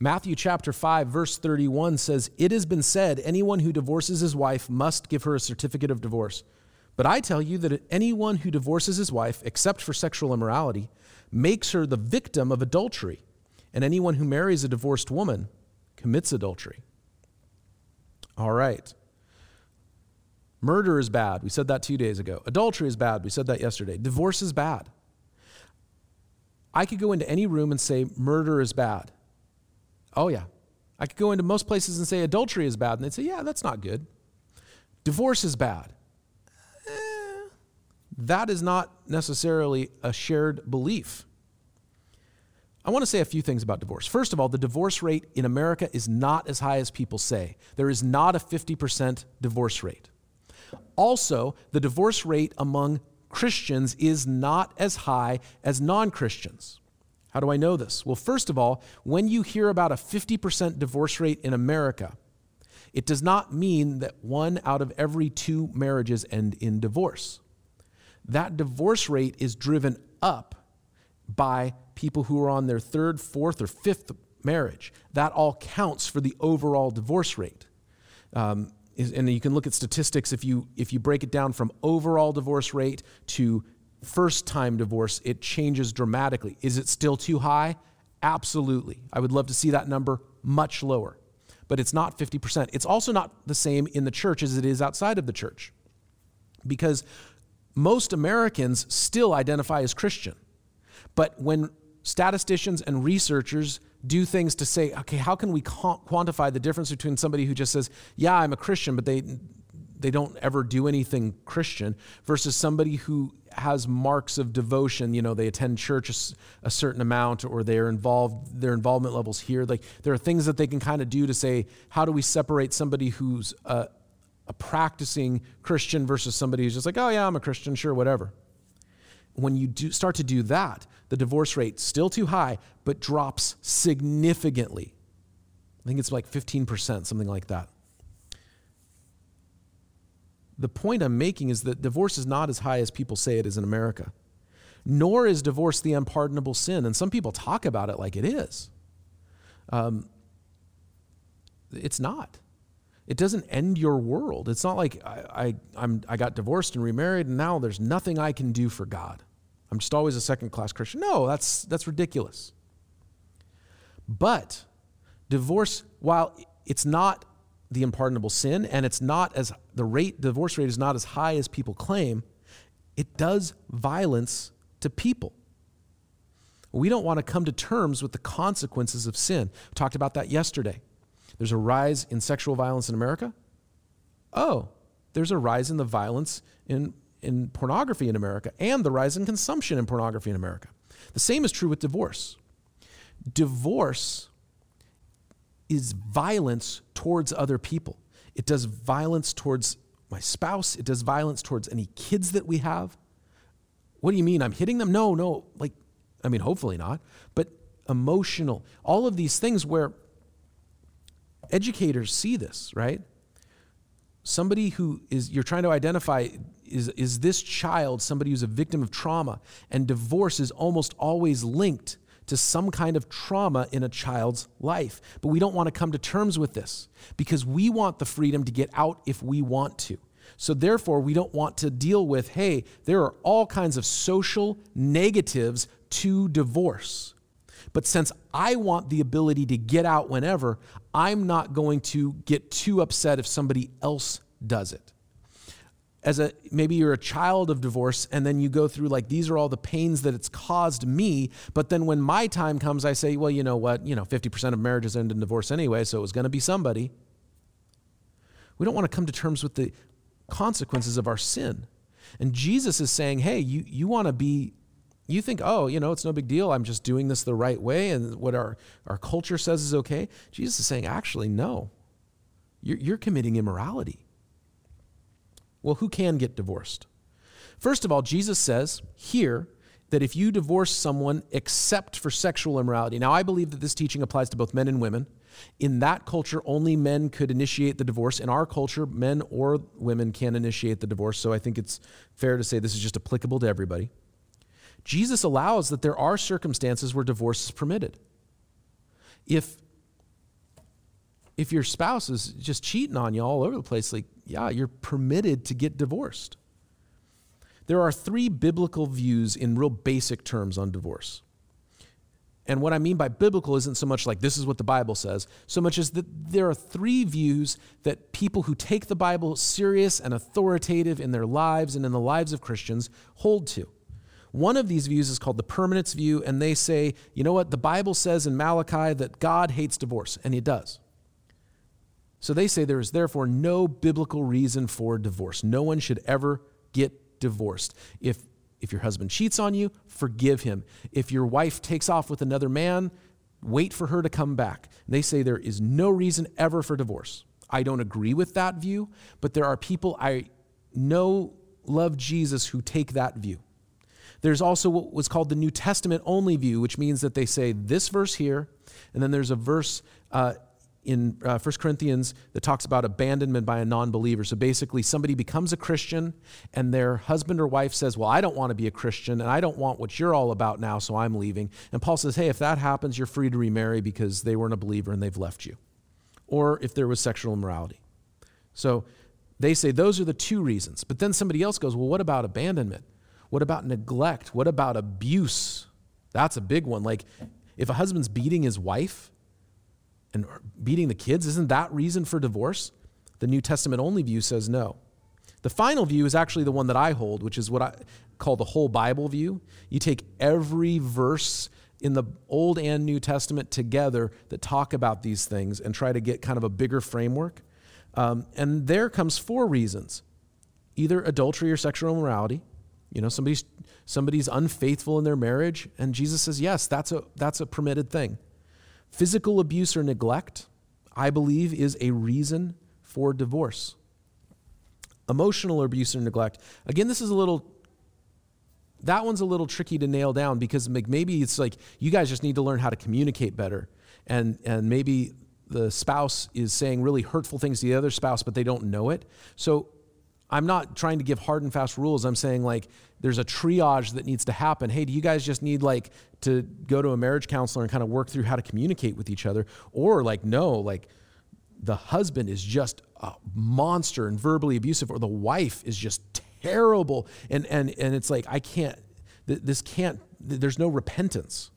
Matthew chapter 5, verse 31 says, It has been said, anyone who divorces his wife must give her a certificate of divorce. But I tell you that anyone who divorces his wife, except for sexual immorality, makes her the victim of adultery. And anyone who marries a divorced woman commits adultery. All right. Murder is bad. We said that two days ago. Adultery is bad. We said that yesterday. Divorce is bad. I could go into any room and say murder is bad. Oh, yeah. I could go into most places and say adultery is bad, and they'd say, yeah, that's not good. Divorce is bad. Eh, that is not necessarily a shared belief. I want to say a few things about divorce. First of all, the divorce rate in America is not as high as people say. There is not a 50% divorce rate. Also, the divorce rate among Christians is not as high as non Christians. How do I know this? Well, first of all, when you hear about a 50% divorce rate in America, it does not mean that one out of every two marriages end in divorce. That divorce rate is driven up by people who are on their third, fourth, or fifth marriage. That all counts for the overall divorce rate. Um, and you can look at statistics if you if you break it down from overall divorce rate to first time divorce it changes dramatically. Is it still too high? Absolutely. I would love to see that number much lower. But it's not 50% it's also not the same in the church as it is outside of the church. Because most americans still identify as christian. But when statisticians and researchers do things to say, okay, how can we quantify the difference between somebody who just says, yeah, I'm a Christian, but they, they don't ever do anything Christian, versus somebody who has marks of devotion. You know, they attend church a, a certain amount, or they're involved. Their involvement levels here. Like there are things that they can kind of do to say, how do we separate somebody who's a, a practicing Christian versus somebody who's just like, oh yeah, I'm a Christian, sure, whatever when you do start to do that, the divorce rate still too high, but drops significantly. I think it's like 15%, something like that. The point I'm making is that divorce is not as high as people say it is in America. Nor is divorce the unpardonable sin. And some people talk about it like it is. Um, it's not. It doesn't end your world. It's not like I, I, I'm, I got divorced and remarried, and now there's nothing I can do for God. I'm just always a second class Christian. No, that's, that's ridiculous. But divorce, while it's not the unpardonable sin and it's not as the rate, divorce rate is not as high as people claim, it does violence to people. We don't want to come to terms with the consequences of sin. We talked about that yesterday. There's a rise in sexual violence in America. Oh, there's a rise in the violence in in pornography in America and the rise in consumption in pornography in America. The same is true with divorce. Divorce is violence towards other people. It does violence towards my spouse, it does violence towards any kids that we have. What do you mean? I'm hitting them? No, no. Like, I mean, hopefully not, but emotional. All of these things where educators see this, right? Somebody who is, you're trying to identify is, is this child somebody who's a victim of trauma? And divorce is almost always linked to some kind of trauma in a child's life. But we don't want to come to terms with this because we want the freedom to get out if we want to. So, therefore, we don't want to deal with hey, there are all kinds of social negatives to divorce. But since I want the ability to get out whenever, I'm not going to get too upset if somebody else does it as a maybe you're a child of divorce and then you go through like these are all the pains that it's caused me but then when my time comes i say well you know what? You know 50% of marriages end in divorce anyway so it was going to be somebody. We don't want to come to terms with the consequences of our sin. And jesus is saying hey you, you want to be you think oh you know it's no big deal i'm just doing this the right way and what our, our culture says is okay. Jesus is saying actually no. You're, you're committing immorality well, who can get divorced? First of all, Jesus says here that if you divorce someone except for sexual immorality, now I believe that this teaching applies to both men and women. In that culture, only men could initiate the divorce. In our culture, men or women can initiate the divorce. So I think it's fair to say this is just applicable to everybody. Jesus allows that there are circumstances where divorce is permitted. If if your spouse is just cheating on you all over the place, like, yeah, you're permitted to get divorced. There are three biblical views in real basic terms on divorce. And what I mean by biblical isn't so much like this is what the Bible says, so much as that there are three views that people who take the Bible serious and authoritative in their lives and in the lives of Christians hold to. One of these views is called the permanence view, and they say, you know what, the Bible says in Malachi that God hates divorce, and he does. So they say there is therefore no biblical reason for divorce. No one should ever get divorced. If if your husband cheats on you, forgive him. If your wife takes off with another man, wait for her to come back. They say there is no reason ever for divorce. I don't agree with that view, but there are people I know love Jesus who take that view. There's also what was called the New Testament only view, which means that they say this verse here, and then there's a verse uh, in uh, 1 Corinthians that talks about abandonment by a non believer. So basically, somebody becomes a Christian and their husband or wife says, Well, I don't want to be a Christian and I don't want what you're all about now, so I'm leaving. And Paul says, Hey, if that happens, you're free to remarry because they weren't a believer and they've left you. Or if there was sexual immorality. So they say those are the two reasons. But then somebody else goes, Well, what about abandonment? What about neglect? What about abuse? That's a big one. Like, if a husband's beating his wife, and beating the kids, isn't that reason for divorce? The New Testament only view says no. The final view is actually the one that I hold, which is what I call the whole Bible view. You take every verse in the Old and New Testament together that talk about these things and try to get kind of a bigger framework. Um, and there comes four reasons either adultery or sexual immorality. You know, somebody's, somebody's unfaithful in their marriage, and Jesus says, yes, that's a, that's a permitted thing. Physical abuse or neglect, I believe, is a reason for divorce. Emotional abuse or neglect, again, this is a little, that one's a little tricky to nail down because maybe it's like you guys just need to learn how to communicate better. And, and maybe the spouse is saying really hurtful things to the other spouse, but they don't know it. So I'm not trying to give hard and fast rules. I'm saying like there's a triage that needs to happen. Hey, do you guys just need like to go to a marriage counselor and kind of work through how to communicate with each other? Or like, no, like the husband is just a monster and verbally abusive, or the wife is just terrible. And, and, and it's like, I can't, this can't, there's no repentance.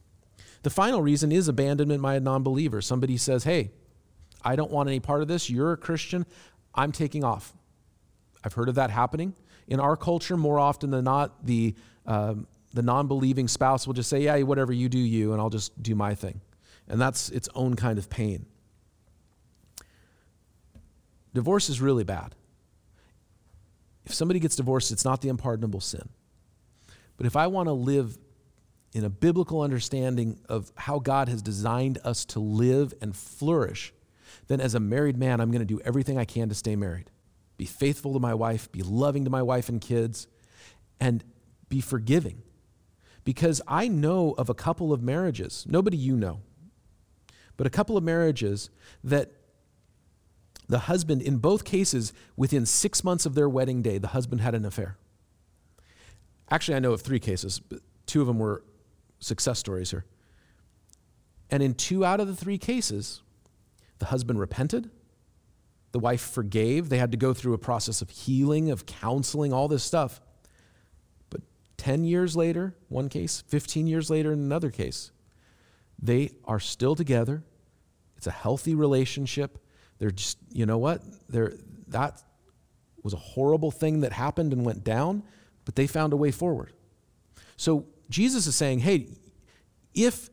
The final reason is abandonment by a non believer. Somebody says, hey, I don't want any part of this. You're a Christian. I'm taking off. I've heard of that happening. In our culture, more often than not, the, um, the non believing spouse will just say, Yeah, whatever you do, you, and I'll just do my thing. And that's its own kind of pain. Divorce is really bad. If somebody gets divorced, it's not the unpardonable sin. But if I want to live in a biblical understanding of how God has designed us to live and flourish, then as a married man, I'm going to do everything I can to stay married be faithful to my wife, be loving to my wife and kids, and be forgiving. Because I know of a couple of marriages, nobody you know, but a couple of marriages that the husband, in both cases, within six months of their wedding day, the husband had an affair. Actually, I know of three cases, but two of them were success stories here. And in two out of the three cases, the husband repented the wife forgave. They had to go through a process of healing, of counseling, all this stuff. But 10 years later, one case, 15 years later, in another case, they are still together. It's a healthy relationship. They're just, you know what? They're, that was a horrible thing that happened and went down, but they found a way forward. So Jesus is saying, hey, if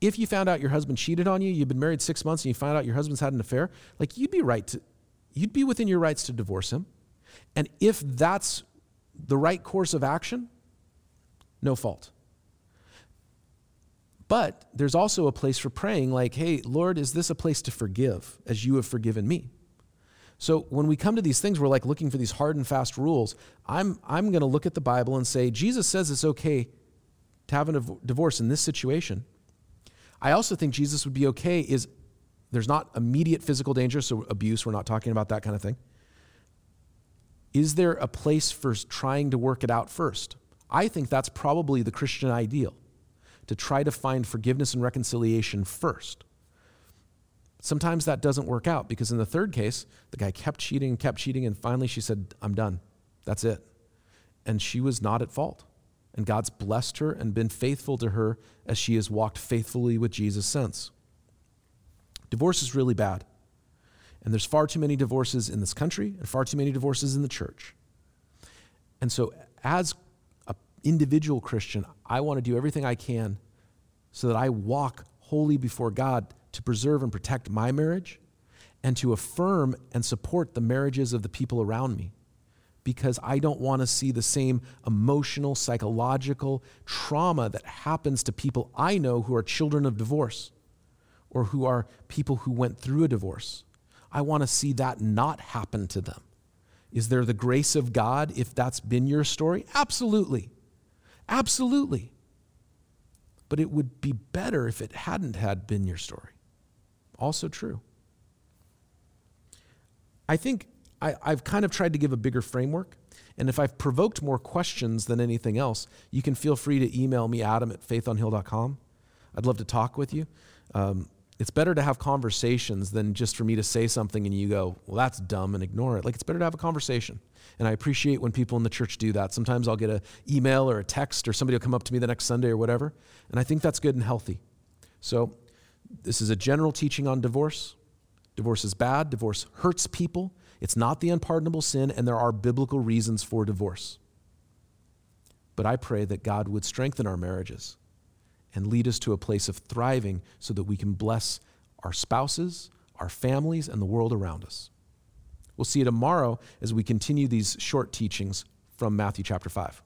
if you found out your husband cheated on you, you've been married six months and you find out your husband's had an affair, like you'd be right to, you'd be within your rights to divorce him. And if that's the right course of action, no fault. But there's also a place for praying, like, hey, Lord, is this a place to forgive as you have forgiven me? So when we come to these things, we're like looking for these hard and fast rules. I'm, I'm going to look at the Bible and say, Jesus says it's okay to have a divorce in this situation. I also think Jesus would be okay is there's not immediate physical danger, so abuse, we're not talking about that kind of thing. Is there a place for trying to work it out first? I think that's probably the Christian ideal to try to find forgiveness and reconciliation first. Sometimes that doesn't work out because in the third case, the guy kept cheating and kept cheating, and finally she said, I'm done. That's it. And she was not at fault. And God's blessed her and been faithful to her as she has walked faithfully with Jesus since. Divorce is really bad. And there's far too many divorces in this country and far too many divorces in the church. And so, as an individual Christian, I want to do everything I can so that I walk holy before God to preserve and protect my marriage and to affirm and support the marriages of the people around me because I don't want to see the same emotional, psychological trauma that happens to people I know who are children of divorce or who are people who went through a divorce. I want to see that not happen to them. Is there the grace of God if that's been your story? Absolutely. Absolutely. But it would be better if it hadn't had been your story. Also true. I think I, have kind of tried to give a bigger framework. And if I've provoked more questions than anything else, you can feel free to email me, adam at faithonhill.com. I'd love to talk with you. Um, it's better to have conversations than just for me to say something and you go, well, that's dumb and ignore it. Like, it's better to have a conversation. And I appreciate when people in the church do that. Sometimes I'll get an email or a text or somebody will come up to me the next Sunday or whatever. And I think that's good and healthy. So, this is a general teaching on divorce. Divorce is bad, divorce hurts people. It's not the unpardonable sin, and there are biblical reasons for divorce. But I pray that God would strengthen our marriages and lead us to a place of thriving so that we can bless our spouses, our families, and the world around us. We'll see you tomorrow as we continue these short teachings from Matthew chapter 5.